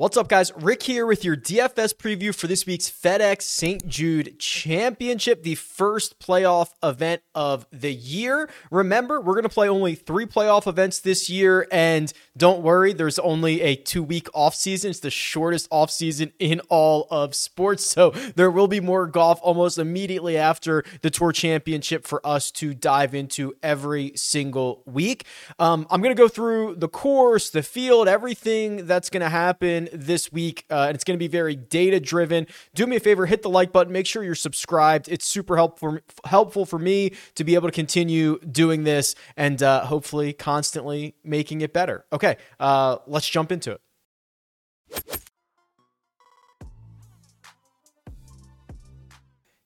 What's up, guys? Rick here with your DFS preview for this week's FedEx St. Jude Championship, the first playoff event of the year. Remember, we're going to play only three playoff events this year, and don't worry, there's only a two week off season. It's the shortest off season in all of sports, so there will be more golf almost immediately after the Tour Championship for us to dive into every single week. Um, I'm going to go through the course, the field, everything that's going to happen this week. Uh, and it's going to be very data driven. Do me a favor, hit the like button, make sure you're subscribed. It's super helpful, helpful for me to be able to continue doing this and uh, hopefully constantly making it better. Okay, uh, let's jump into it.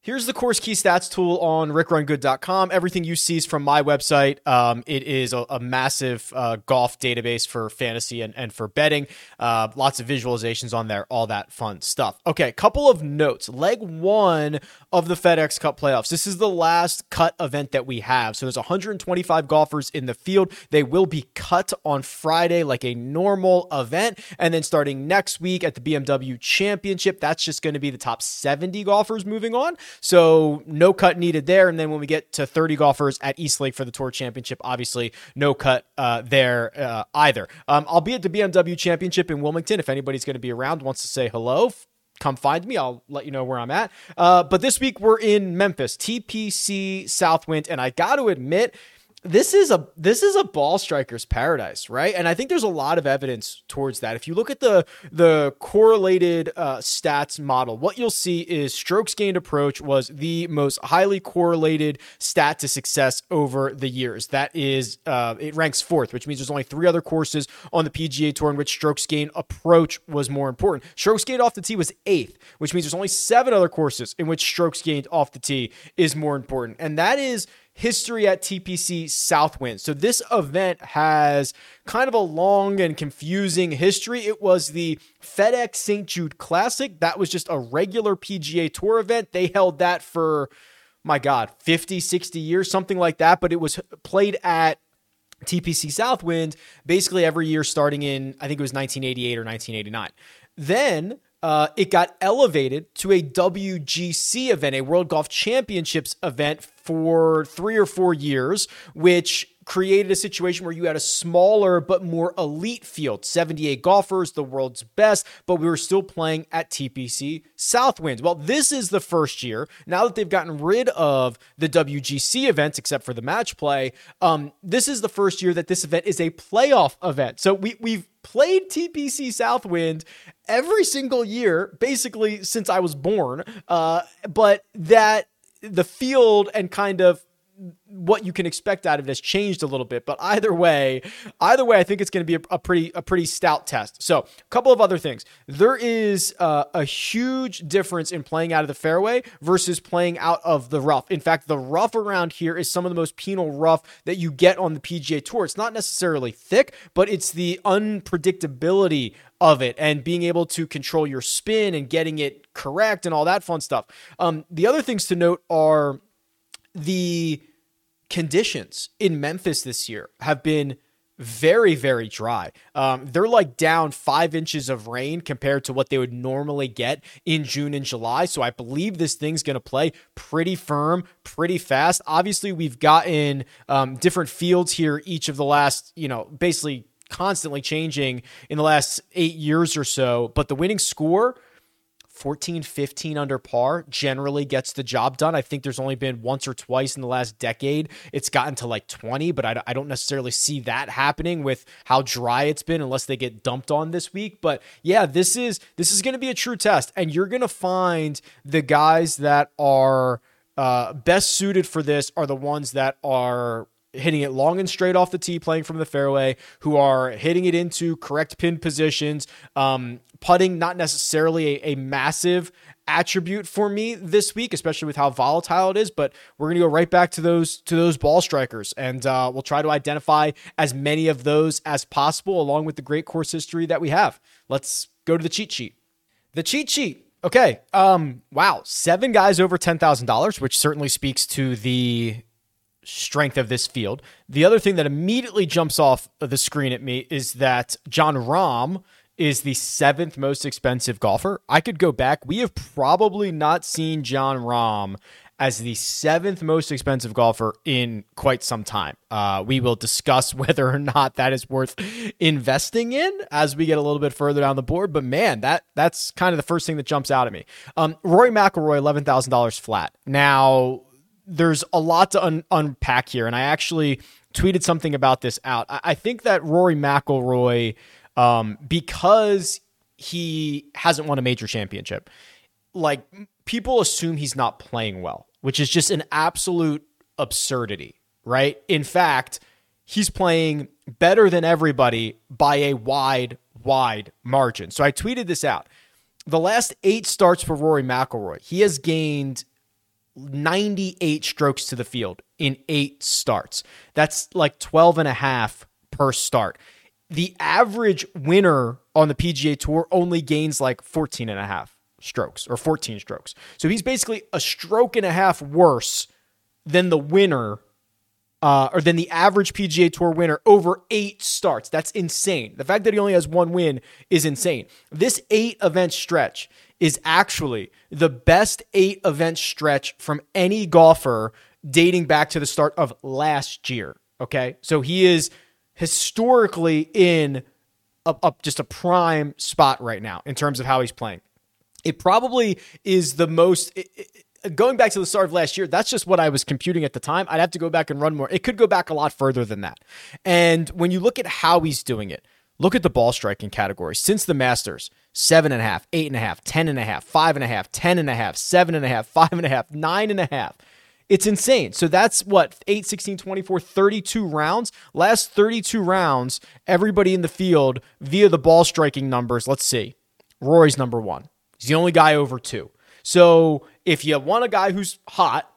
Here's the course key stats tool on rickrungood.com. Everything you see is from my website. Um, it is a, a massive uh, golf database for fantasy and, and for betting. Uh, lots of visualizations on there, all that fun stuff. Okay, couple of notes. Leg one of the FedEx Cup playoffs. This is the last cut event that we have. So there's 125 golfers in the field. They will be cut on Friday like a normal event. And then starting next week at the BMW Championship, that's just going to be the top 70 golfers moving on. So no cut needed there. And then when we get to 30 golfers at East Lake for the Tour Championship, obviously no cut uh, there uh, either. Um, I'll be at the BMW Championship in Wilmington. If anybody's going to be around, wants to say hello, come find me. I'll let you know where I'm at. Uh, but this week we're in Memphis, TPC Southwind, and I got to admit, this is a this is a ball striker's paradise, right? And I think there's a lot of evidence towards that. If you look at the the correlated uh, stats model, what you'll see is strokes gained approach was the most highly correlated stat to success over the years. That is, uh, it ranks fourth, which means there's only three other courses on the PGA Tour in which strokes gained approach was more important. Strokes gained off the tee was eighth, which means there's only seven other courses in which strokes gained off the tee is more important, and that is history at TPC Southwind. So this event has kind of a long and confusing history. It was the FedEx St. Jude Classic. That was just a regular PGA Tour event. They held that for my god, 50, 60 years, something like that, but it was played at TPC Southwind basically every year starting in I think it was 1988 or 1989. Then uh, it got elevated to a WGC event, a World Golf Championships event for three or four years, which created a situation where you had a smaller but more elite field 78 golfers, the world's best, but we were still playing at TPC Southwind. Well, this is the first year, now that they've gotten rid of the WGC events, except for the match play, um, this is the first year that this event is a playoff event. So we, we've played TPC Southwind every single year, basically since I was born. Uh, but that the field and kind of what you can expect out of it has changed a little bit. But either way, either way, I think it's going to be a, a, pretty a pretty stout test. So, a couple of other things. There is uh, a huge difference in playing out of the fairway versus playing out of the rough. In fact, the rough around here is some of the most penal rough that you get on the PGA Tour. It's not necessarily thick, but it's the unpredictability of it and being able to control your spin and getting it correct and all that fun stuff. Um, the other things to note are the conditions in Memphis this year have been very, very dry. Um, they're like down five inches of rain compared to what they would normally get in June and July. So I believe this thing's going to play pretty firm, pretty fast. Obviously, we've gotten um, different fields here each of the last, you know, basically constantly changing in the last eight years or so. But the winning score 14, 15 under par generally gets the job done. I think there's only been once or twice in the last decade it's gotten to like 20, but I, I don't necessarily see that happening with how dry it's been unless they get dumped on this week. But yeah, this is this is going to be a true test, and you're going to find the guys that are uh, best suited for this are the ones that are hitting it long and straight off the tee, playing from the fairway, who are hitting it into correct pin positions, um, putting not necessarily a, a massive attribute for me this week, especially with how volatile it is. But we're gonna go right back to those to those ball strikers, and uh, we'll try to identify as many of those as possible, along with the great course history that we have. Let's go to the cheat sheet. The cheat sheet. Okay. Um. Wow. Seven guys over ten thousand dollars, which certainly speaks to the strength of this field. The other thing that immediately jumps off the screen at me is that Jon Rahm is the seventh most expensive golfer. I could go back. We have probably not seen Jon Rahm as the seventh most expensive golfer in quite some time. Uh, we will discuss whether or not that is worth investing in as we get a little bit further down the board. But man, that that's kind of the first thing that jumps out at me. Um, Rory McIlroy, eleven thousand dollars flat. Now, there's a lot to un- unpack here, and I actually tweeted something about this out. I, I think that Rory McIlroy, um, because he hasn't won a major championship, like people assume he's not playing well, which is just an absolute absurdity, right? In fact, he's playing better than everybody by a wide, wide margin. So I tweeted this out. The last eight starts for Rory McIlroy, he has gained 98 strokes to the field in eight starts. That's like 12 and a half per start. The average winner on the PGA Tour only gains like 14 and a half strokes or 14 strokes. So he's basically a stroke and a half worse than the winner uh, or than the average PGA Tour winner over eight starts. That's insane. The fact that he only has one win is insane. This eight event stretch is actually the best eight event stretch from any golfer dating back to the start of last year. Okay. So he is historically in a, a, just a prime spot right now in terms of how he's playing. It probably is the most. It, it, going back to the start of last year, that's just what I was computing at the time. I'd have to go back and run more. It could go back a lot further than that. And when you look at how he's doing it, look at the ball striking category. Since the Masters, seven and a half, eight and a half, ten and a half, five and a half, ten and a half, seven and a half, five and a half, nine and a half. It's insane. So that's what 8, 16, 24, 32 rounds. Last 32 rounds, everybody in the field via the ball striking numbers. Let's see. Rory's number one. He's the only guy over two. So if you want a guy who's hot,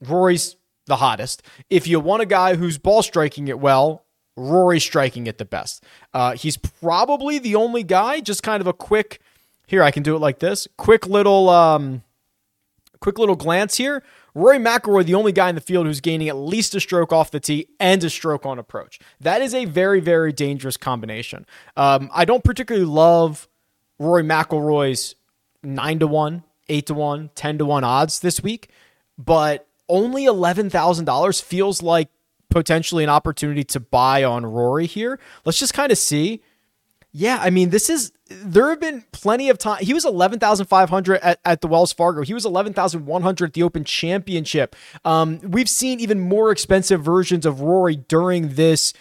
Rory's the hottest. If you want a guy who's ball striking it well, Rory's striking it the best. Uh, he's probably the only guy. Just kind of a quick. Here, I can do it like this. Quick little, um, quick little glance here. Rory McIlroy, the only guy in the field who's gaining at least a stroke off the tee and a stroke on approach. That is a very, very dangerous combination. Um, I don't particularly love Rory McIlroy's nine to one, eight to one, 10 to one odds this week, but only $11,000 feels like potentially an opportunity to buy on Rory here. Let's just kind of see. Yeah, I mean, this is there have been plenty of time. He was eleven thousand five hundred at, at the Wells Fargo. He was eleven thousand one hundred at the Open Championship. Um, we've seen even more expensive versions of Rory during this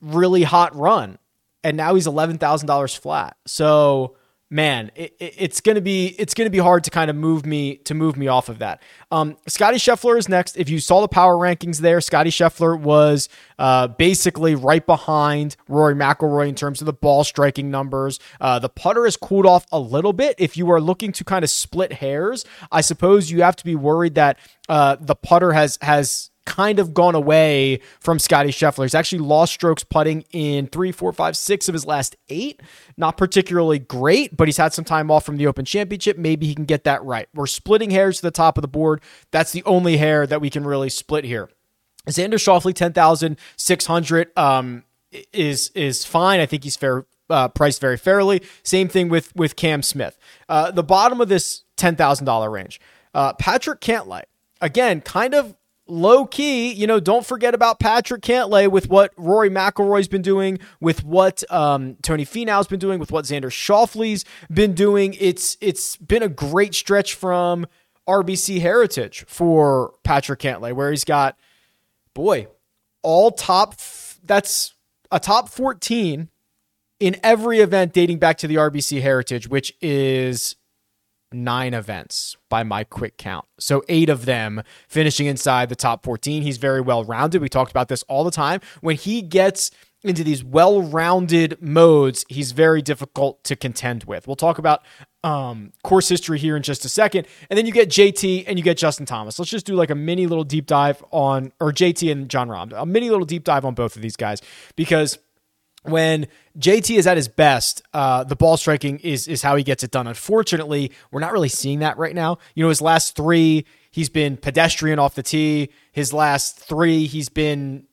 really hot run, and now he's eleven thousand dollars flat. So man, it, it, it's gonna be it's gonna be hard to kind of move me to move me off of that. Um, Scottie Scheffler is next. If you saw the power rankings there, Scottie Scheffler was uh, basically right behind Rory McIlroy in terms of the ball striking numbers. Uh, the putter has cooled off a little bit. If you are looking to kind of split hairs, I suppose you have to be worried that uh, the putter has has kind of gone away from Scottie Scheffler. He's actually lost strokes putting in three, four, five, six of his last eight. Not particularly great, but he's had some time off from the Open Championship. Maybe he can get that right. We're splitting hairs to the top of the board. That's the only hair that we can really split here. Xander Schauffele, 10,600 um, is is fine. I think he's fair uh, priced very fairly. Same thing with with Cam Smith. Uh, the bottom of this ten thousand dollar range, uh, Patrick Cantlay. Again, kind of low key, you know, don't forget about Patrick Cantlay with what Rory McIlroy's been doing, with what um, Tony Finau's been doing, with what Xander Schauffele's been doing. It's it's been a great stretch from RBC heritage for Patrick Cantlay, where he's got, boy, all top. That's a top fourteen in every event dating back to the RBC heritage, which is nine events by my quick count. So eight of them finishing inside the top 14. He's very well rounded. We talked about this all the time. When he gets into these well rounded modes, he's very difficult to contend with. We'll talk about um, course history here in just a second. And then you get JT and you get Justin Thomas. Let's just do like a mini little deep dive on, or JT and Jon Rahm, a mini little deep dive on both of these guys because when JT is at his best, uh, the ball striking is is how he gets it done. Unfortunately, we're not really seeing that right now. You know, his last three, he's been pedestrian off the tee. His last three, he's been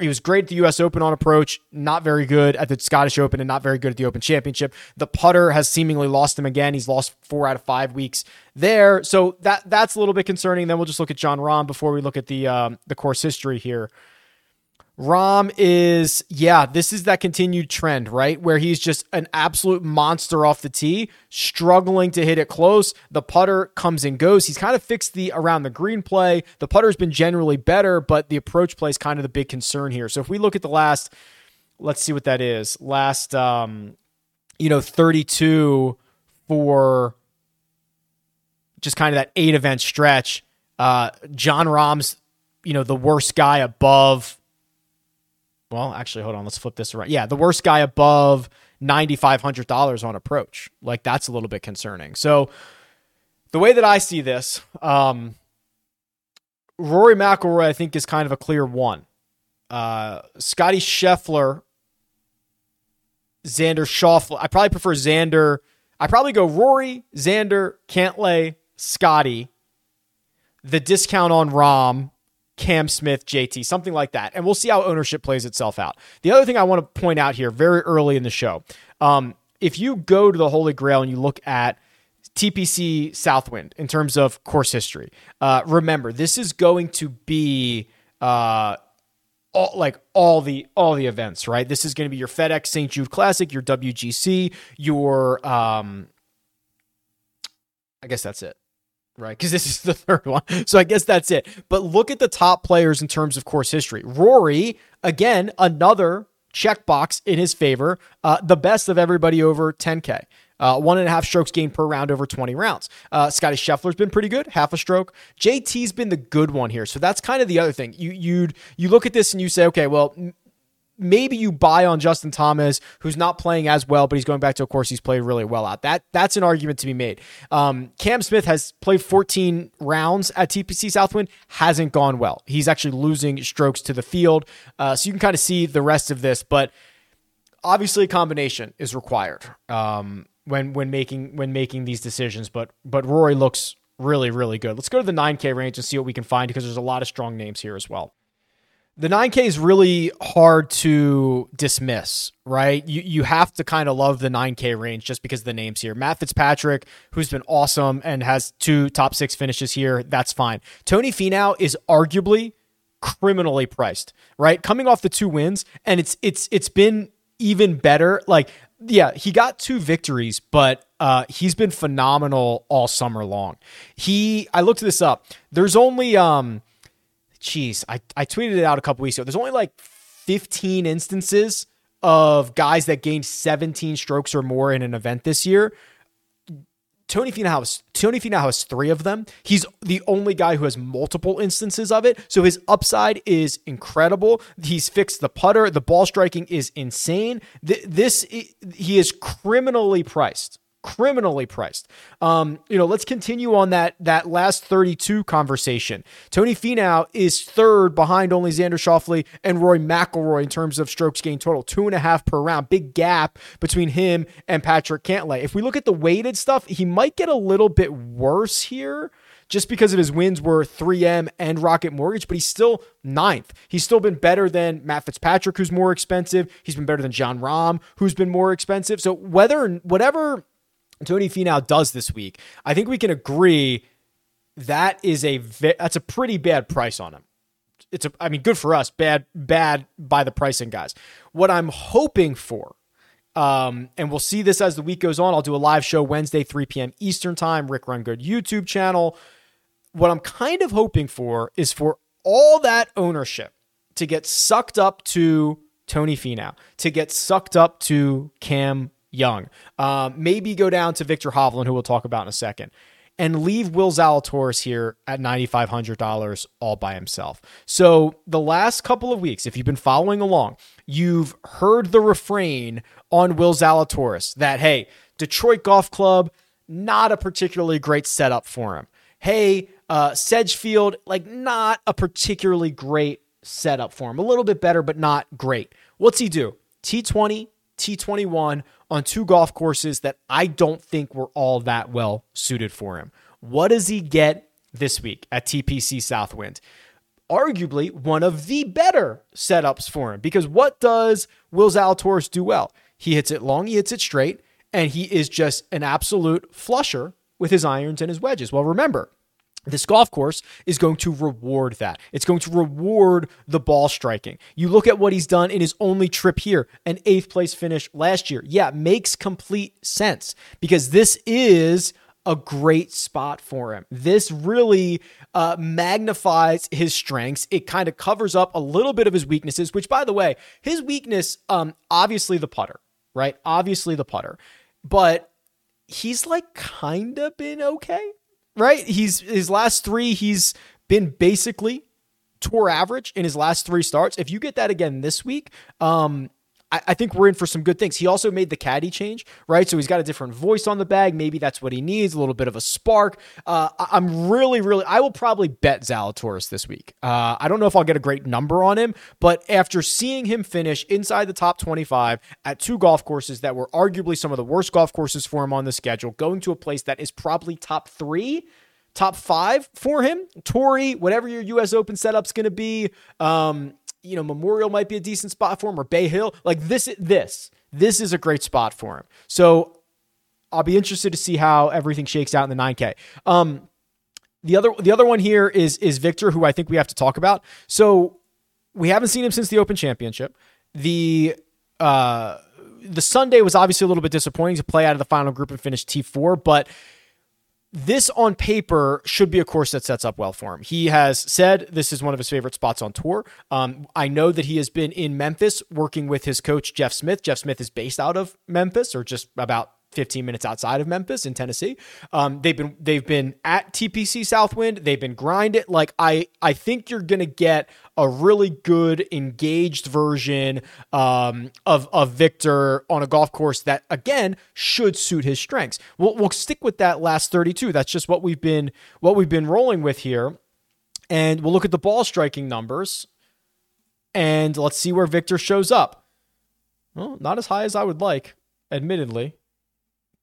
he was great at the U.S. Open on approach, not very good at the Scottish Open, and not very good at the Open Championship. The putter has seemingly lost him again. He's lost four out of five weeks there, so that that's a little bit concerning. Then we'll just look at Jon Rahm before we look at the um, the course history here. Rahm is, yeah, this is that continued trend, right? Where he's just an absolute monster off the tee, struggling to hit it close. The putter comes and goes. He's kind of fixed the around the green play. The putter's been generally better, but the approach play is kind of the big concern here. So if we look at the last, let's see what that is. Last, um, you know, 32 for just kind of that eight event stretch. Uh, Jon Rahm's, you know, the worst guy above well, actually, hold on. Let's flip this around. Yeah, the worst guy above $9,500 on approach. Like, that's a little bit concerning. So, the way that I see this, um, Rory McIlroy, I think, is kind of a clear one. Uh, Scottie Scheffler, Xander Schauffele. I probably prefer Xander. I probably go Rory, Xander, Cantlay, Scottie. The discount on Rahm Cam Smith, JT, something like that. And we'll see how ownership plays itself out. The other thing I want to point out here very early in the show um, if you go to the Holy Grail and you look at TPC Southwind in terms of course history, uh, remember, this is going to be. Uh, all, like all the all the events, right? This is going to be your FedEx St. Jude Classic, your WGC, your um I guess that's it right? Because this is the third one. So I guess that's it. But look at the top players in terms of course history. Rory, again, another checkbox in his favor, uh, the best of everybody over 10K. Uh, one and a half strokes gained per round over 20 rounds. Uh, Scottie Scheffler's been pretty good, half a stroke. JT's been the good one here. So that's kind of the other thing. You you you look at this and you say, okay, well, maybe you buy on Justin Thomas, who's not playing as well, but he's going back to a course he's played really well at. That that's an argument to be made. Um, Cam Smith has played 14 rounds at TPC Southwind, hasn't gone well. He's actually losing strokes to the field, uh, so you can kind of see the rest of this. But obviously, a combination is required um, when when making when making these decisions. But but Rory looks really really good. Let's go to the 9K range and see what we can find because there's a lot of strong names here as well the 9K is really hard to dismiss, right? You you have to kind of love the 9K range just because of the names here. Matt Fitzpatrick, who's been awesome and has two top six finishes here, that's fine. Tony Finau is arguably criminally priced, right? Coming off the two wins, and it's it's it's been even better. Like, yeah, he got two victories, but uh, he's been phenomenal all summer long. He, I looked this up. There's only um Jeez, I, I tweeted it out a couple weeks ago. There's only like 15 instances of guys that gained 17 strokes or more in an event this year. Tony Finau Tony Finau has three of them. He's the only guy who has multiple instances of it. So his upside is incredible. He's fixed the putter. The ball striking is insane. This he is criminally priced criminally priced. Um, you know, let's continue on that that last 32 conversation. Tony Finau is third behind only Xander Schauffele and Roy McIlroy in terms of strokes gained total, two and a half per round. Big gap between him and Patrick Cantlay. If we look at the weighted stuff, he might get a little bit worse here just because of his wins were 3M and Rocket Mortgage, but he's still ninth. He's still been better than Matt Fitzpatrick, who's more expensive. He's been better than Jon Rahm, who's been more expensive. So whether whatever Tony Finau does this week, I think we can agree that is a that's a pretty bad price on him. It's a I mean good for us, bad bad by the pricing guys. What I'm hoping for um, and we'll see this as the week goes on. I'll do a live show Wednesday, 3 p.m. Eastern Time, Rick Run Good YouTube channel. What I'm kind of hoping for is for all that ownership to get sucked up to Tony Finau, to get sucked up to Cam Young. Um, maybe go down to Viktor Hovland, who we'll talk about in a second, and leave Will Zalatoris here at $9,500 all by himself. So, the last couple of weeks, if you've been following along, you've heard the refrain on Will Zalatoris that, hey, Detroit Golf Club, not a particularly great setup for him. Hey, uh, Sedgefield, like not a particularly great setup for him. A little bit better, but not great. What's he do? T20, T21 on two golf courses that I don't think were all that well suited for him. What does he get this week at TPC Southwind? arguably one of the better setups for him. Because what does Will Zalatoris do well? He hits it long, he hits it straight, and he is just an absolute flusher with his irons and his wedges. Well, remember, this golf course is going to reward that. It's going to reward the ball striking. You look at what he's done in his only trip here, an eighth place finish last year. Yeah, makes complete sense because this is a great spot for him. This really uh, magnifies his strengths. It kind of covers up a little bit of his weaknesses, which, by the way, his weakness, um, obviously the putter, right? Obviously the putter, but he's like kind of been okay, right? He's his last three, he's been basically tour average in his last three starts. If you get that again this week, um, I, I think we're in for some good things. He also made the caddy change, right? So he's got a different voice on the bag. Maybe that's what he needs, a little bit of a spark. Uh, I, am really, really, I will probably bet Zalatoris this week. Uh, I don't know if I'll get a great number on him, but after seeing him finish inside the top 25 at two golf courses that were arguably some of the worst golf courses for him on the schedule, going to a place that is probably top three top five for him. Torrey, whatever your U.S. Open setup's going to be, um, you know, Memorial might be a decent spot for him or Bay Hill. Like this, this, this is a great spot for him. So I'll be interested to see how everything shakes out in the 9K. Um, the other, the other one here is is Viktor, who I think we have to talk about. So we haven't seen him since the Open Championship. The uh, the Sunday was obviously a little bit disappointing to play out of the final group and finish T4, but this on paper should be a course that sets up well for him. He has said this is one of his favorite spots on tour. Um, I know that he has been in Memphis working with his coach, Jeff Smith. Jeff Smith is based out of Memphis or just about 15 minutes outside of Memphis in Tennessee. Um, they've been they've been at TPC Southwind. They've been grinded. Like I I think you're gonna get a really good engaged version um, of of Viktor on a golf course that again should suit his strengths. We'll we'll stick with that last 32. That's just what we've been what we've been rolling with here, and we'll look at the ball striking numbers, and let's see where Viktor shows up. Well, not as high as I would like, admittedly.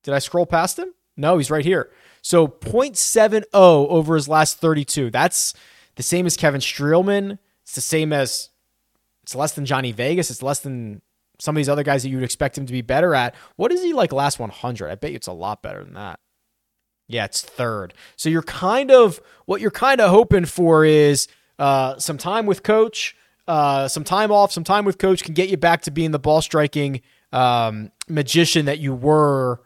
Did I scroll past him? No, he's right here. So 0.70 over his last 32. That's the same as Kevin Streelman. It's the same as it's less than Johnny Vegas. It's less than some of these other guys that you would expect him to be better at. What is he like last 100? I bet you it's a lot better than that. Yeah, it's third. So you're kind of what you're kind of hoping for is uh, some time with coach, uh, some time off, some time with coach can get you back to being the ball striking um, magician that you were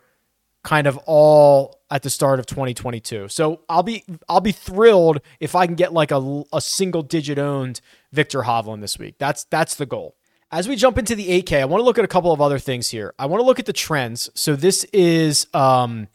kind of all at the start of 2022. So I'll be I'll be thrilled if I can get like a, a single digit owned Viktor Hovland this week. That's that's the goal. As we jump into the 8K, I want to look at a couple of other things here. I want to look at the trends. So this is um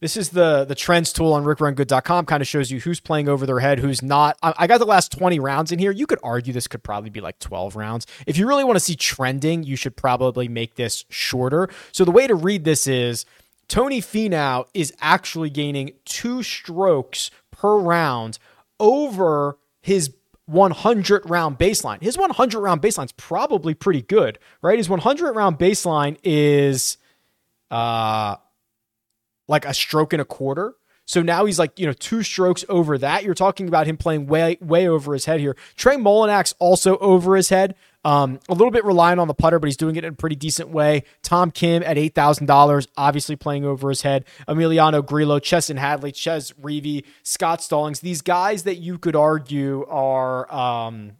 this is the the trends tool on rickrungood.com kind of shows you who's playing over their head, who's not. I, I got the last 20 rounds in here. You could argue this could probably be like 12 rounds. If you really want to see trending, you should probably make this shorter. So the way to read this is Tony Finau is actually gaining two strokes per round over his 100 round baseline. His 100 round baseline is probably pretty good, right? His 100 round baseline is uh like a stroke and a quarter. So now he's like, you know, two strokes over that. You're talking about him playing way, way over his head here. Trey Mullinax also over his head. Um, a little bit reliant on the putter, but he's doing it in a pretty decent way. Tom Kim at $8,000, obviously playing over his head. Emiliano Grillo, Chesson Hadley, Chez Reavie, Scott Stallings, these guys that you could argue are. Um,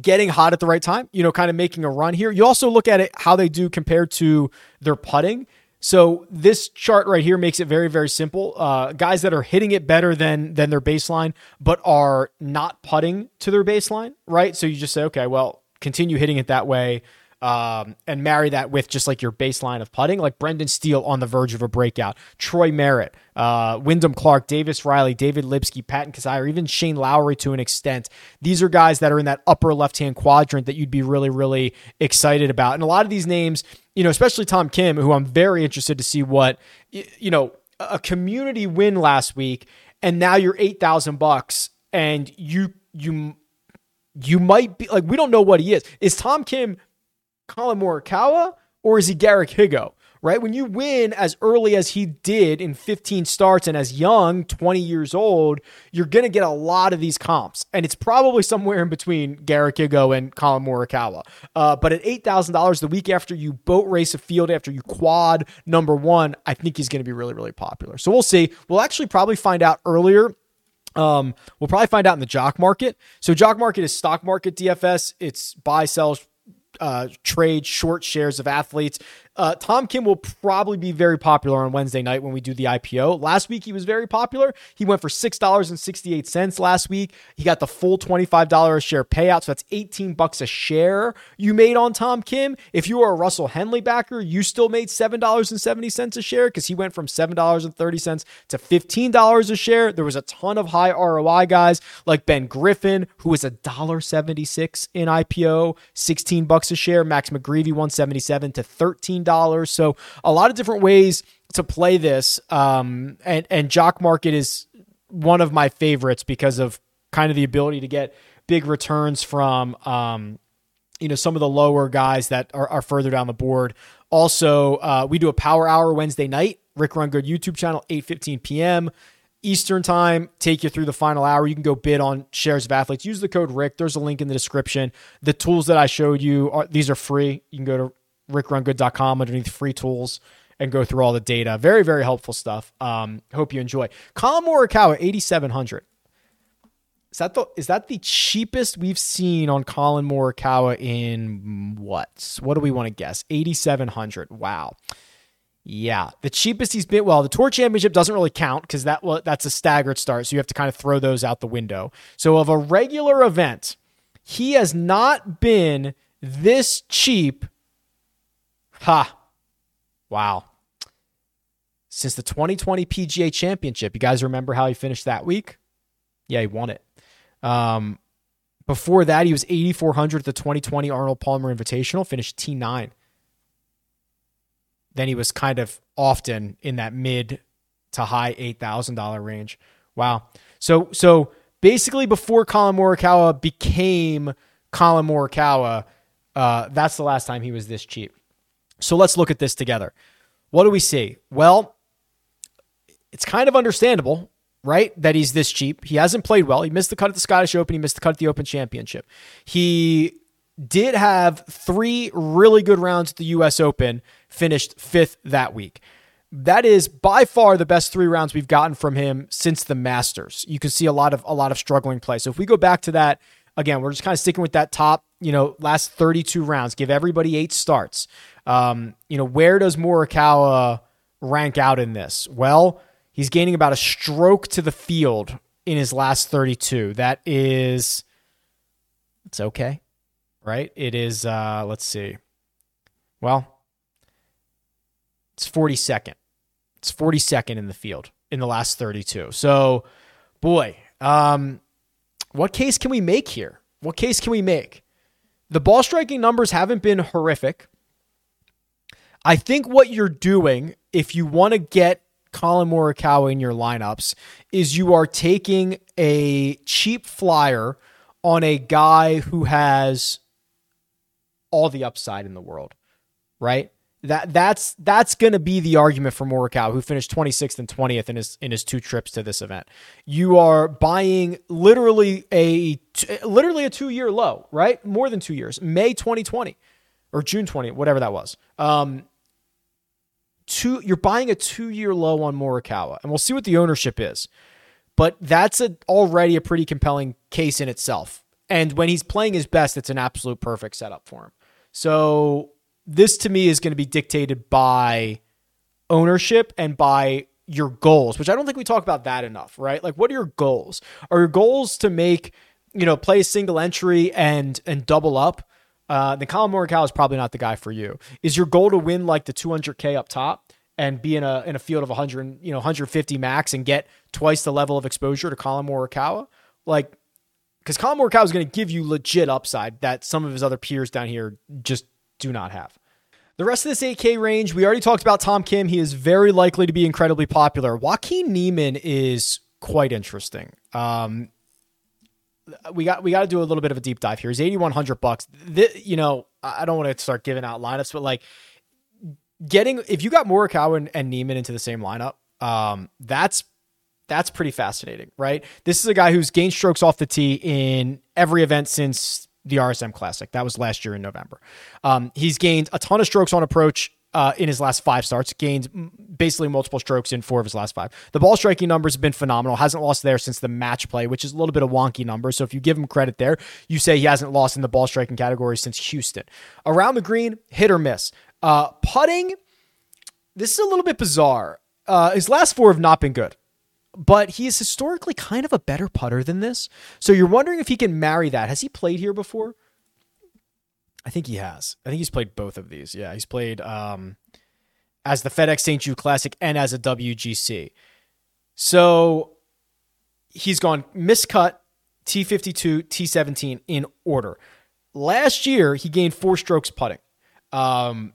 getting hot at the right time, you know, kind of making a run here. You also look at it how they do compared to their putting. So this chart right here makes it very, very simple. Uh, guys that are hitting it better than than their baseline, but are not putting to their baseline, right? So you just say, okay, well, continue hitting it that way um, and marry that with just like your baseline of putting, like Brendan Steele on the verge of a breakout, Troy Merritt, uh, Wyndham Clark, Davis Riley, David Lipsky, Patton Kizzire, even Shane Lowry to an extent. These are guys that are in that upper left hand quadrant that you'd be really, really excited about. And a lot of these names, you know, especially Tom Kim, who I'm very interested to see what, you know, a community win last week, and now you're eight thousand bucks, and you you you might be like we don't know what he is. Is Tom Kim Collin Morikawa or is he Garrick Higgo? right? When you win as early as he did in 15 starts and as young, 20 years old, you're going to get a lot of these comps. And it's probably somewhere in between Garrick Higgo and Collin Morikawa. Uh, but at $8,000 the week after you boat race a field, after you quad number one, I think he's going to be really, really popular. So we'll see. We'll actually probably find out earlier um, we'll probably find out in the jock market. So jock market is stock market DFS. It's buy, sell, uh, trade short shares of athletes. Uh, Tom Kim will probably be very popular on Wednesday night when we do the IPO. Last week he was very popular. He went for six dollars and sixty eight cents last week. He got the full twenty five dollar a share payout, so that's eighteen bucks a share you made on Tom Kim. If you were a Russell Henley backer, you still made seven dollars and seventy cents a share because he went from seven dollars and thirty cents to fifteen dollars a share. There was a ton of high ROI guys like Ben Griffin, who was a dollar seventy six in IPO, sixteen bucks a share. Max McGreevy one seventy seven to thirteen dollars. So a lot of different ways to play this. Um, and and Jock Market is one of my favorites because of kind of the ability to get big returns from um, you know some of the lower guys that are, are further down the board. Also, uh, we do a power hour Wednesday night. Rick Run Good YouTube channel, 8:15 p.m. Eastern time, take you through the final hour. You can go bid on shares of athletes. Use the code Rick. There's a link in the description. The tools that I showed you are these are free. You can go to rickrungood.com underneath free tools and go through all the data. Very, very helpful stuff. Um, hope you enjoy. Collin Morikawa, 8,700. Is that the is that the cheapest we've seen on Collin Morikawa in what? What do we want to guess? 8700. Wow. Yeah, the cheapest he's been. Well, the Tour Championship doesn't really count because that well, that's a staggered start, so you have to kind of throw those out the window. So of a regular event, he has not been this cheap Ha. Wow. Since the 2020 PGA Championship, you guys remember how he finished that week? Yeah, he won it. Um, before that, he was 8,400 at the 2020 Arnold Palmer Invitational, finished T9. Then he was kind of often in that mid to high $8,000 range. Wow. So, so basically, before Collin Morikawa became Collin Morikawa, uh, that's the last time he was this cheap. So let's look at this together. What do we see? Well, it's kind of understandable, right? That he's this cheap. He hasn't played well. He missed the cut at the Scottish Open. He missed the cut at the Open Championship. He did have three really good rounds at the U.S. Open, finished fifth that week. That is by far the best three rounds we've gotten from him since the Masters. You can see a lot of a lot of struggling play. So if we go back to that again, we're just kind of sticking with that top, you know, last 32 rounds. Give everybody eight starts. Um, you know, where does Morikawa rank out in this? Well, he's gaining about a stroke to the field in his last 32. That is, it's okay, right? It is, uh, let's see. Well, it's 42nd. It's 42nd in the field in the last 32. So, boy, um, what case can we make here? What case can we make? The ball striking numbers haven't been horrific. I think what you're doing, if you want to get Collin Morikawa in your lineups, is you are taking a cheap flyer on a guy who has all the upside in the world, right? That that's that's going to be the argument for Morikawa, who finished 26th and 20th in his in his two trips to this event. You are buying literally a literally a two year low, right? More than two years, May 2020 or June 20, whatever that was. Um, two, you're buying a two year low on Morikawa, and we'll see what the ownership is. But that's a, already a pretty compelling case in itself. And when he's playing his best, it's an absolute perfect setup for him. So this to me is going to be dictated by ownership and by your goals, which I don't think we talk about that enough, right? Like, what are your goals? Are your goals to make, you know, play a single entry and and double up? Uh, then Collin Morikawa is probably not the guy for you. Is your goal to win like the 200k up top and be in a in a field of 100, you know, 150 max and get twice the level of exposure to Collin Morikawa? Like, because Collin Morikawa is going to give you legit upside that some of his other peers down here just do not have. The rest of this 8K range, we already talked about Tom Kim. He is very likely to be incredibly popular. Joaquin Niemann is quite interesting. Um, we got we got to do a little bit of a deep dive here. He's eighty one hundred bucks. you know, I don't want to start giving out lineups, but like getting if you got Morikawa and, and Niemann into the same lineup, um, that's that's pretty fascinating, right? This is a guy who's gained strokes off the tee in every event since the RSM Classic. That was last year in November. Um, he's gained a ton of strokes on approach uh, in his last five starts, gained basically multiple strokes in four of his last five. The ball striking numbers have been phenomenal. Hasn't lost there since the match play, which is a little bit of wonky number. So if you give him credit there, you say he hasn't lost in the ball striking category since Houston. Around the green, hit or miss. Uh, putting, this is a little bit bizarre. Uh, his last four have not been good but he is historically kind of a better putter than this. So you're wondering if he can marry that. Has he played here before? I think he has. I think he's played both of these. Yeah, he's played um, as the FedEx St. Jude Classic and as a WGC. So he's gone miscut, T52, T17 in order. Last year, he gained four strokes putting. Um,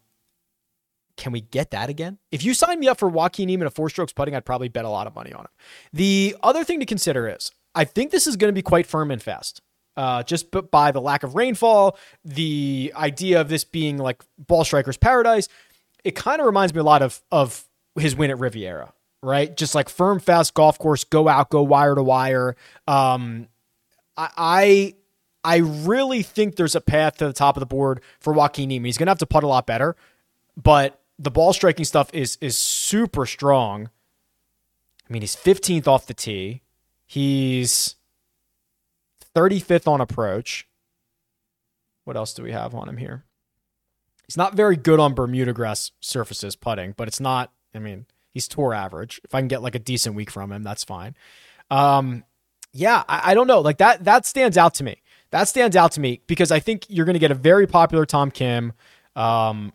can we get that again? If you sign me up for Joaquin Niemann at four strokes putting, I'd probably bet a lot of money on him. The other thing to consider is I think this is going to be quite firm and fast. Uh, just by the lack of rainfall, the idea of this being like ball striker's paradise, it kind of reminds me a lot of of his win at Riviera, right? Just like firm, fast golf course, go out, go wire to wire. Um, I, I really think there's a path to the top of the board for Joaquin Niemann. He's to have to putt a lot better, but the ball striking stuff is is super strong. I mean, he's 15th off the tee. He's 35th on approach. What else do we have on him here? He's not very good on Bermuda grass surfaces putting, but it's not, I mean, he's tour average. If I can get like a decent week from him, that's fine. Um, yeah, I, I don't know. Like that, that stands out to me. That stands out to me because I think you're going to get a very popular Tom Kim. Um,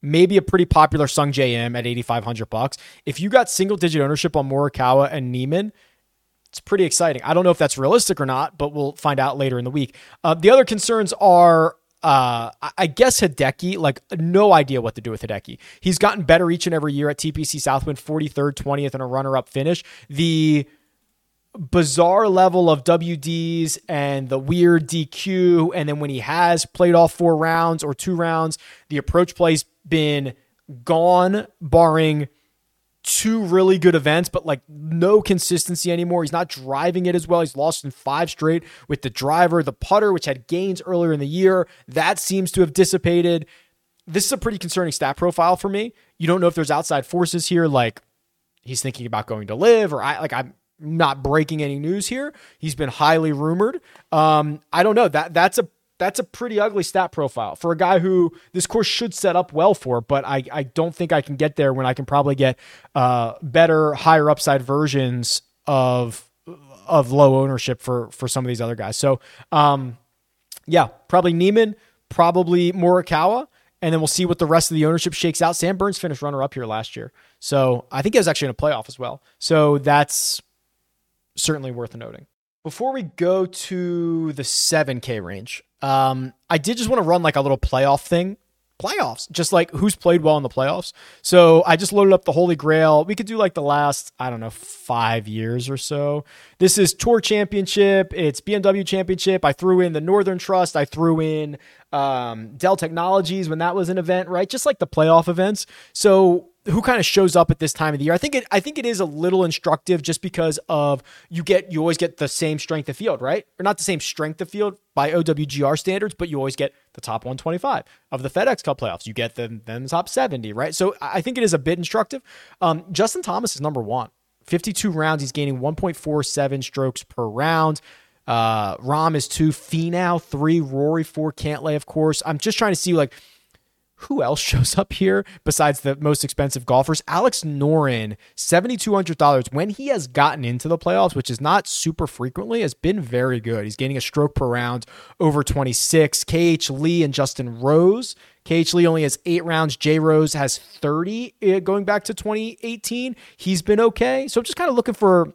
maybe a pretty popular Sungjae Im at 8500 bucks. If you got single digit ownership on Morikawa and Niemann, it's pretty exciting. I don't know if that's realistic or not, but we'll find out later in the week. Uh, the other concerns are uh, I guess Hideki, like no idea what to do with Hideki. He's gotten better each and every year at TPC Southwind, 43rd, 20th, and a runner up finish. The bizarre level of WDs and the weird DQ. And then when he has played all four rounds or two rounds, the approach play's been gone, barring two really good events, but like no consistency anymore. He's not driving it as well. He's lost in five straight with the driver, the putter, which had gains earlier in the year. That seems to have dissipated. This is a pretty concerning stat profile for me. You don't know if there's outside forces here, like he's thinking about going to LIV, or I like I'm not breaking any news here. He's been highly rumored. Um, I don't know. That that's a that's a pretty ugly stat profile for a guy who this course should set up well for, but I, I don't think I can get there when I can probably get uh, better, higher upside versions of of low ownership for for some of these other guys. So um, yeah, probably Niemann, probably Morikawa, and then we'll see what the rest of the ownership shakes out. Sam Burns finished runner up here last year, so I think he was actually in a playoff as well. So that's certainly worth noting. Before we go to the 7K range, um, I did just want to run like a little playoff thing. Playoffs, just like who's played well in the playoffs. So I just loaded up the Holy Grail. We could do like the last, I don't know, five years or so. This is Tour Championship. It's BMW Championship. I threw in the Northern Trust. I threw in um, Dell Technologies when that was an event, right? Just like the playoff events. So who kind of shows up at this time of the year. I think it I think it is a little instructive just because of you get you always get the same strength of field, right? Or not the same strength of field by OWGR standards, but you always get the top 125 of the FedEx Cup playoffs. You get the then the top 70, right? So I think it is a bit instructive. Um, Justin Thomas is number one. 52 rounds, he's gaining 1.47 strokes per round. Uh, Rahm is two, Finau three, Rory four, Cantlay, of course. I'm just trying to see like who else shows up here besides the most expensive golfers? Alex Noren, $7,200 when he has gotten into the playoffs, which is not super frequently, has been very good. He's gaining a stroke per round over 26. KH Lee and Justin Rose. KH Lee only has eight rounds. J Rose has 30 uh, going back to 2018. He's been okay. So I'm just kind of looking for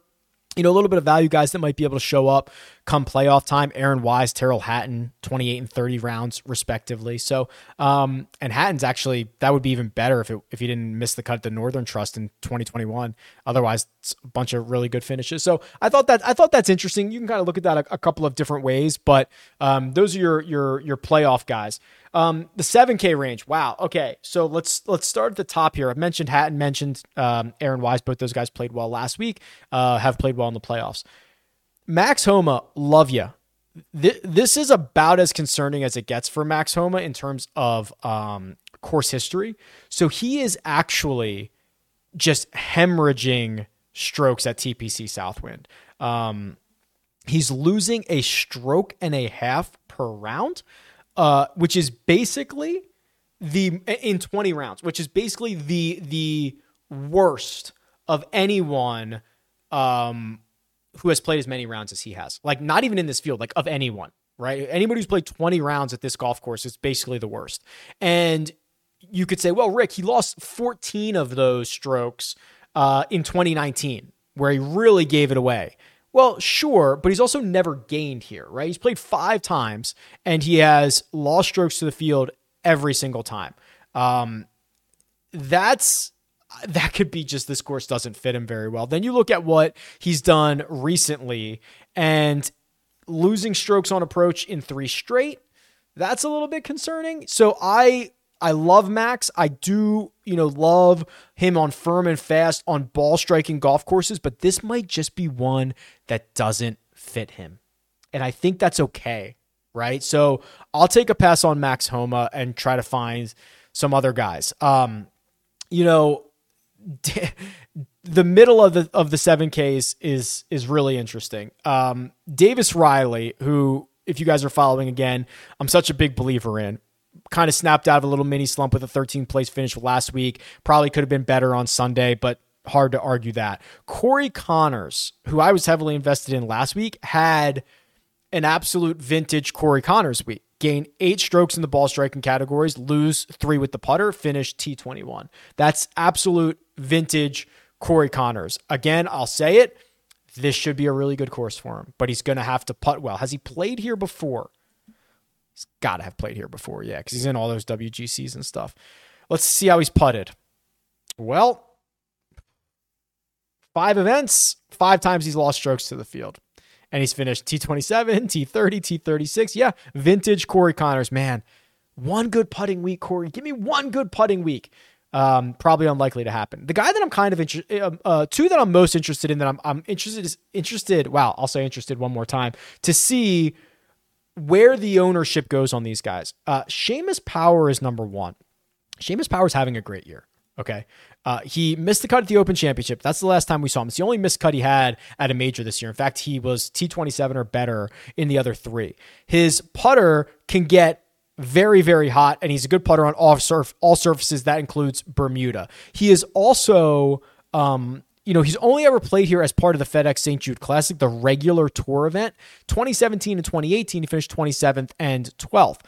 you know, a little bit of value guys that might be able to show up come playoff time. Aaron Wise, Tyrrell Hatton, 28 and 30 rounds respectively. So, um, and Hatton's actually that would be even better if it, if he didn't miss the cut at the Northern Trust in 2021. Otherwise, a bunch of really good finishes. So I thought that I thought that's interesting. You can kind of look at that a, a couple of different ways, but um, those are your your your playoff guys. Um, the 7K range. Wow. Okay. So let's let's start at the top here. I've mentioned Hatton, mentioned um, Aaron Wise. Both those guys played well last week. Uh, have played well in the playoffs. Max Homa, love you. This is about as concerning as it gets for Max Homa in terms of um, course history. So he is actually just hemorrhaging strokes at TPC Southwind. Um, he's losing a stroke and a half per round, uh, which is basically the in 20 rounds, which is basically the the worst of anyone um, who has played as many rounds as he has. Like not even in this field, like of anyone, right? Anybody who's played 20 rounds at this golf course is basically the worst. And you could say, well, Rick, he lost 14 of those strokes uh, in 2019, where he really gave it away. Well, sure, but he's also never gained here, right? He's played five times and he has lost strokes to the field every single time. Um, that's that could be just this course doesn't fit him very well. Then you look at what he's done recently and losing strokes on approach in three straight. That's a little bit concerning. So I I love Max. I do, you know, love him on firm and fast on ball striking golf courses, but this might just be one that doesn't fit him. And I think that's okay, right? So I'll take a pass on Max Homa and try to find some other guys. Um, you know, the middle of the of the seven Ks is is really interesting. Um, Davis Riley, who if you guys are following again, I'm such a big believer in. Kind of snapped out of a little mini slump with a 13th place finish last week. Probably could have been better on Sunday, but hard to argue that. Corey Conners, who I was heavily invested in last week, had an absolute vintage Corey Conners week gain eight strokes in the ball striking categories, lose three with the putter, finish T21. That's absolute vintage Corey Conners. Again, I'll say it. This should be a really good course for him, but he's going to have to putt well. Has he played here before? He's got to have played here before, yeah, because he's in all those WGCs and stuff. Let's see how he's putted. Well, five events, five times he's lost strokes to the field and he's finished T27, T30, T36. Yeah, vintage Corey Conners, Man, one good putting week, Corey. Give me one good putting week. Um, probably unlikely to happen. The guy that I'm kind of interested, uh, uh, two that I'm most interested in that I'm, I'm interested is interested. Wow, I'll say interested one more time to see where the ownership goes on these guys. Uh, Seamus Power is number one. Seamus Power is having a great year. Okay. Uh, he missed the cut at the Open Championship. That's the last time we saw him. It's the only missed cut he had at a major this year. In fact, he was T27 or better in the other three. His putter can get very, very hot, and he's a good putter on all, surf, all surfaces. That includes Bermuda. He is also, um, you know, he's only ever played here as part of the FedEx St. Jude Classic, the regular tour event. 2017 and 2018, he finished 27th and 12th.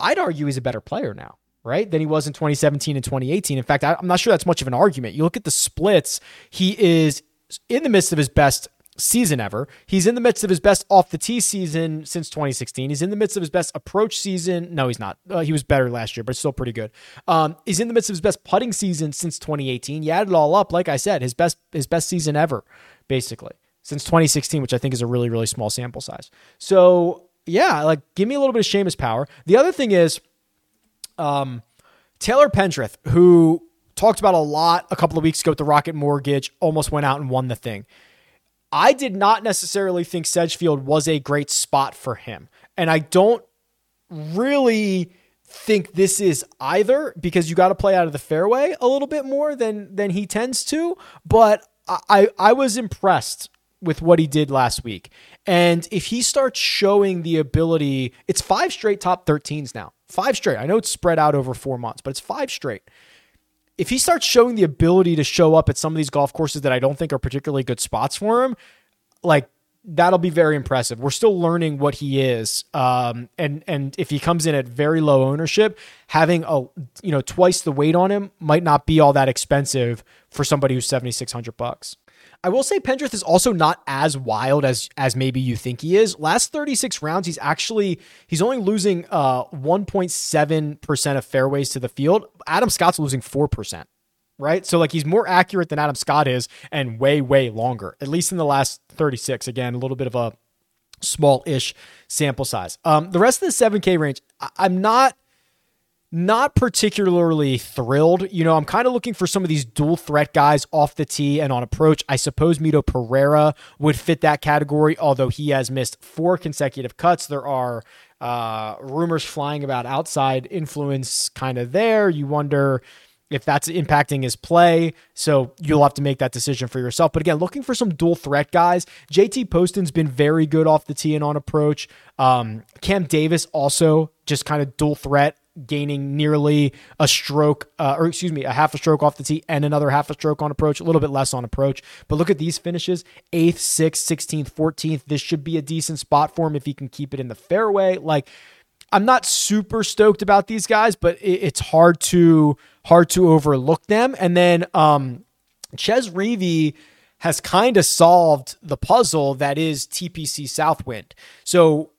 I'd argue he's a better player now right, than he was in 2017 and 2018. In fact, I'm not sure that's much of an argument. You look at the splits, he is in the midst of his best season ever. He's in the midst of his best off the tee season since 2016. He's in the midst of his best approach season. No, he's not. Uh, he was better last year, but still pretty good. Um, he's in the midst of his best putting season since 2018. You add it all up, like I said, his best his best season ever, basically since 2016, which I think is a really really small sample size. So yeah, like give me a little bit of Seamus power. The other thing is um, Taylor Pendrith, who talked about a lot a couple of weeks ago with the Rocket Mortgage, almost went out and won the thing. I did not necessarily think Sedgefield was a great spot for him. And I don't really think this is either because you got to play out of the fairway a little bit more than than he tends to, but I I was impressed with what he did last week. And if he starts showing the ability, it's five straight top 13s now. Five straight. I know it's spread out over four months, but it's five straight. If he starts showing the ability to show up at some of these golf courses that I don't think are particularly good spots for him, like that'll be very impressive. We're still learning what he is, um, and and if he comes in at very low ownership, having a you know twice the weight on him might not be all that expensive for somebody who's seventy six hundred bucks. I will say Pendrith is also not as wild as as maybe you think he is. Last 36 rounds, he's actually he's only losing uh 1.7% of fairways to the field. Adam Scott's losing 4%. Right? So like he's more accurate than Adam Scott is and way way longer. At least in the last 36. Again, a little bit of a small-ish sample size. Um the rest of the 7K range, I- I'm not not particularly thrilled. You know, I'm kind of looking for some of these dual threat guys off the tee and on approach. I suppose Mito Pereira would fit that category, although he has missed four consecutive cuts. There are uh, rumors flying about outside influence kind of there. You wonder if that's impacting his play. So you'll have to make that decision for yourself. But again, looking for some dual threat guys. JT Poston's been very good off the tee and on approach. Um, Cam Davis also just kind of dual threat gaining nearly a stroke, uh, or excuse me, a half a stroke off the tee and another half a stroke on approach, a little bit less on approach. But look at these finishes 8th, 6th, 16th, 14th. This should be a decent spot for him if he can keep it in the fairway. Like, I'm not super stoked about these guys, but it's hard to hard to overlook them. And then um Chez Reavie has kind of solved the puzzle that is TPC Southwind. So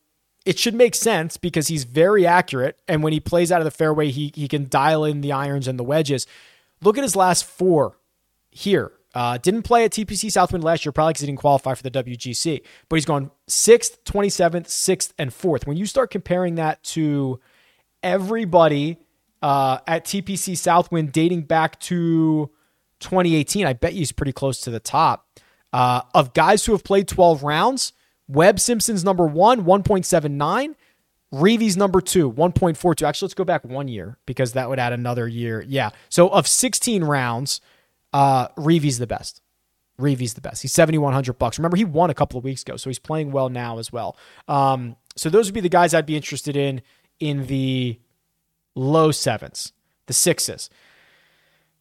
it should make sense because he's very accurate. And when he plays out of the fairway, he, he can dial in the irons and the wedges. Look at his last four here. Uh, didn't play at TPC Southwind last year, probably because he didn't qualify for the WGC. But he's gone sixth, 27th, sixth, and fourth. When you start comparing that to everybody uh, at TPC Southwind dating back to 2018, I bet he's pretty close to the top. Uh, of guys who have played 12 rounds, Webb Simpson's number one, 1.79. Reavie's number two, 1.42. Actually, let's go back one year because that would add another year. Yeah. So of 16 rounds, uh, Reavie's the best. Reavie's the best. He's 7,100 bucks. Remember, he won a couple of weeks ago, so he's playing well now as well. Um, so those would be the guys I'd be interested in in the low sevens, the sixes.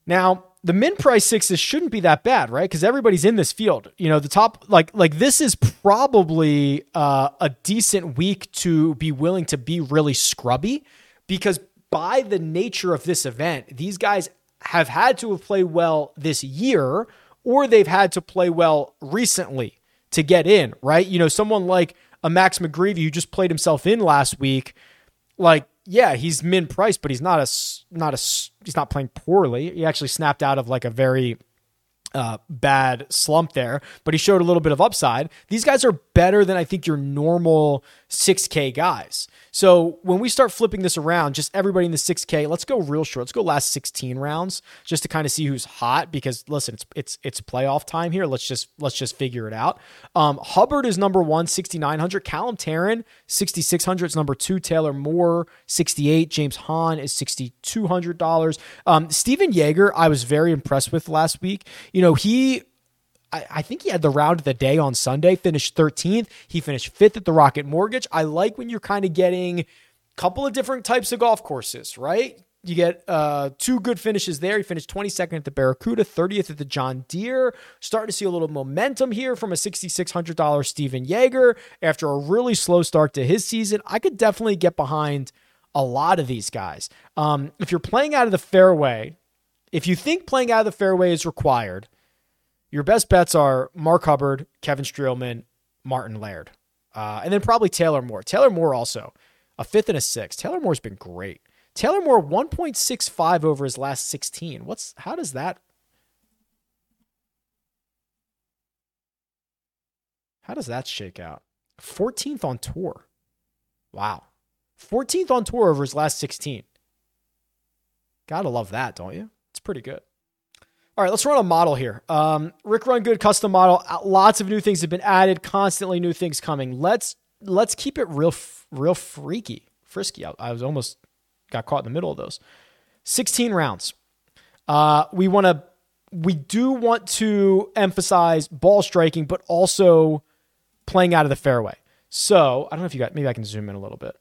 Now, the min price sixes shouldn't be that bad, right? Because everybody's in this field. You know, the top like like this is probably uh, a decent week to be willing to be really scrubby, because by the nature of this event, these guys have had to have played well this year, or they've had to play well recently to get in, right? You know, someone like a Max McGreevy who just played himself in last week, like yeah, he's min price, but he's not a not a he's not playing poorly. He actually snapped out of like a very uh, bad slump there, but he showed a little bit of upside. These guys are better than I think your normal 6K guys. So when we start flipping this around, just everybody in the 6K, let's go real short. Let's go last 16 rounds just to kind of see who's hot because listen, it's it's it's playoff time here. Let's just let's just figure it out. Um, Hubbard is number one, 6,900. Callum Tarren, 6,600 is number two. Taylor Moore, 68. James Hahn is $6,200. Um, Stephan Jaeger, I was very impressed with last week. You know, he I, I think he had the round of the day on Sunday, finished 13th. He finished fifth at the Rocket Mortgage. I like when you're kind of getting a couple of different types of golf courses, right? You get uh, two good finishes there. He finished 22nd at the Barracuda, 30th at the John Deere. Starting to see a little momentum here from a $6,600 Stephan Jaeger after a really slow start to his season. I could definitely get behind a lot of these guys. Um, if you're playing out of the fairway, if you think playing out of the fairway is required, your best bets are Mark Hubbard, Kevin Streelman, Martin Laird, uh, and then probably Taylor Moore. Taylor Moore also a fifth and a sixth. Taylor Moore's been great. Taylor Moore 1.65 over his last 16. What's how does that How does that shake out? 14th on tour. Wow. 14th on tour over his last 16. Gotta love that, don't you? It's pretty good. All right, let's run a model here. Um, Rick Run Good custom model. Uh, lots of new things have been added. Constantly new things coming. Let's let's keep it real, real freaky, frisky. I, I was almost got caught in the middle of those. Sixteen rounds. Uh, we want to. We do want to emphasize ball striking, but also playing out of the fairway. So I don't know if you got. Maybe I can zoom in a little bit.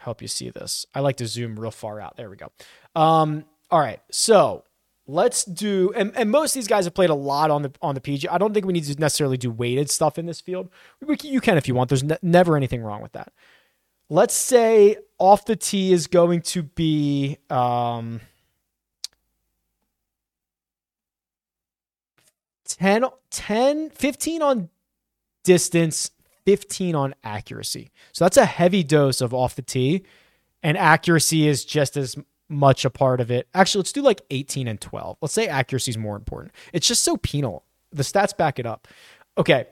Help you see this. I like to zoom real far out. There we go. Um, all right. So let's do and, and most of these guys have played a lot on the on the PG. I don't think we need to necessarily do weighted stuff in this field. We, you can if you want. There's ne- never anything wrong with that. Let's say off the tee is going to be um 10, 10, 15 on distance, 15 on accuracy. So that's a heavy dose of off the tee, and accuracy is just as much a part of it. Actually, let's do like 18 and 12. Let's say accuracy is more important. It's just so penal. The stats back it up. Okay.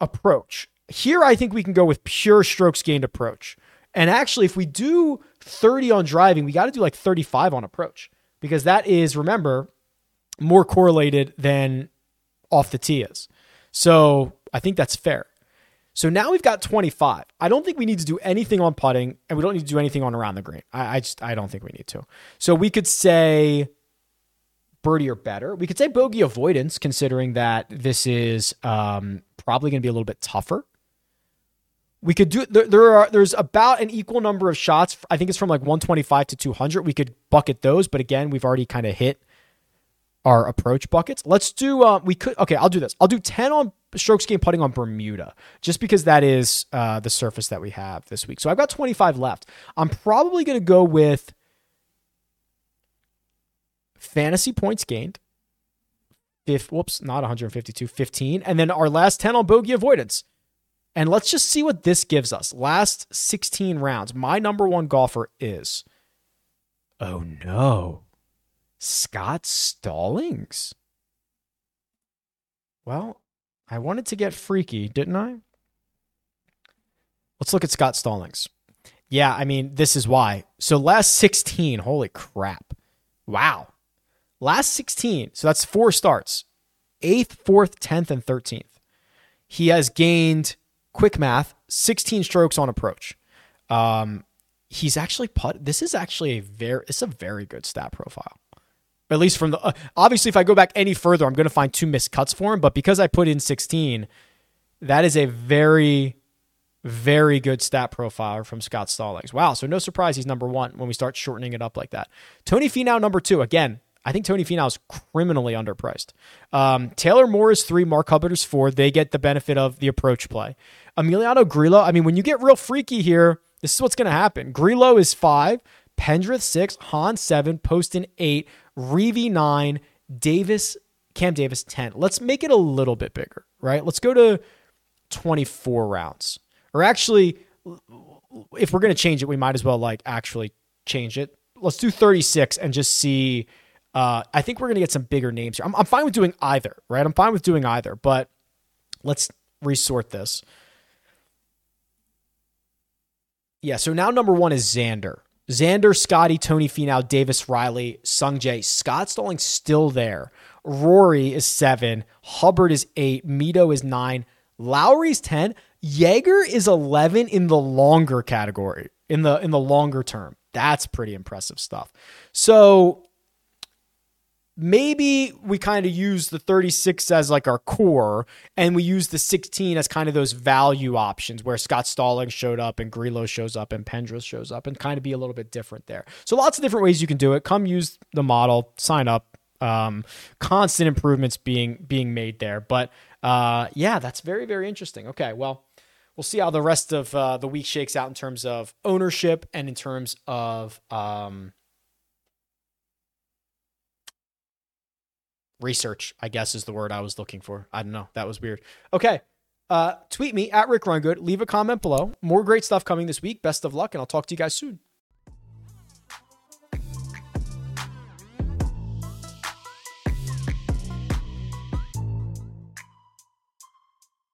Approach. Here, I think we can go with pure strokes gained approach. And actually, if we do 30 on driving, we got to do like 35 on approach because that is, remember, more correlated than off the tee is. So I think that's fair. So now we've got 25. I don't think we need to do anything on putting, and we don't need to do anything on around the green. I, I just I don't think we need to. So we could say birdie or better. We could say bogey avoidance, considering that this is um, probably going to be a little bit tougher. We could do there, there are there's about an equal number of shots. I think it's from like 125 to 200. We could bucket those, but again, we've already kind of hit our approach buckets. Let's do uh, we could okay, I'll do this. I'll do 10 on strokes gained putting on Bermuda, just because that is uh, the surface that we have this week. So I've got 25 left. I'm probably going to go with fantasy points gained. If whoops, not 152, 15. And then our last 10 on bogey avoidance. And let's just see what this gives us. Last 16 rounds. My number one golfer is. Oh no. Scott Stallings. Well, I wanted to get freaky, didn't I? Let's look at Scott Stallings. Yeah, I mean, this is why. So last 16, holy crap. Wow. Last 16, so that's four starts 8th, 4th, 10th, and 13th. He has gained, quick math, 16 strokes on approach. Um, he's actually put, this is actually a very, it's a very good stat profile at least from the uh, obviously if I go back any further, I'm going to find two missed cuts for him. But because I put in 16, that is a very, very good stat profile from Scott Stallings. Wow, so no surprise he's number one when we start shortening it up like that. Tony Finau number two again. I think Tony Finau is criminally underpriced. Um, Taylor Moore is three, Mark Hubbard is four. They get the benefit of the approach play. Emiliano Grillo, I mean, when you get real freaky here, this is what's going to happen. Grillo is five, Pendrith six, Hahn seven, Poston eight, Reavie nine, Davis, Cam Davis 10. Let's make it a little bit bigger, right? Let's go to 24 rounds. Or actually, if we're going to change it, we might as well like actually change it. Let's do 36 and just see. Uh, I think we're going to get some bigger names here. I'm, I'm fine with doing either, right? I'm fine with doing either, but let's resort this. Yeah, so now number one is Xander. Xander, Scottie, Tony Finau, Davis Riley, Sungjae. Scott Stallings still there. Rory is seven. Hubbard is eight. Mito is nine. Lowry's 10. Jaeger is 11 in the longer category, in the in the longer term. That's pretty impressive stuff. So maybe we kind of use the 36 as like our core and we use the 16 as kind of those value options where Scott Stallings showed up and Grillo shows up and Pendrith shows up and kind of be a little bit different there. So lots of different ways you can do it. Come use the model, sign up. Um, constant improvements being being made there. But uh, yeah, that's very very interesting. Okay, well, we'll see how the rest of uh, the week shakes out in terms of ownership and in terms of um, research, I guess is the word I was looking for. I don't know. That was weird. Okay. Uh, tweet me at Rick Rungood. Leave a comment below. More great stuff coming this week. Best of luck, and I'll talk to you guys soon.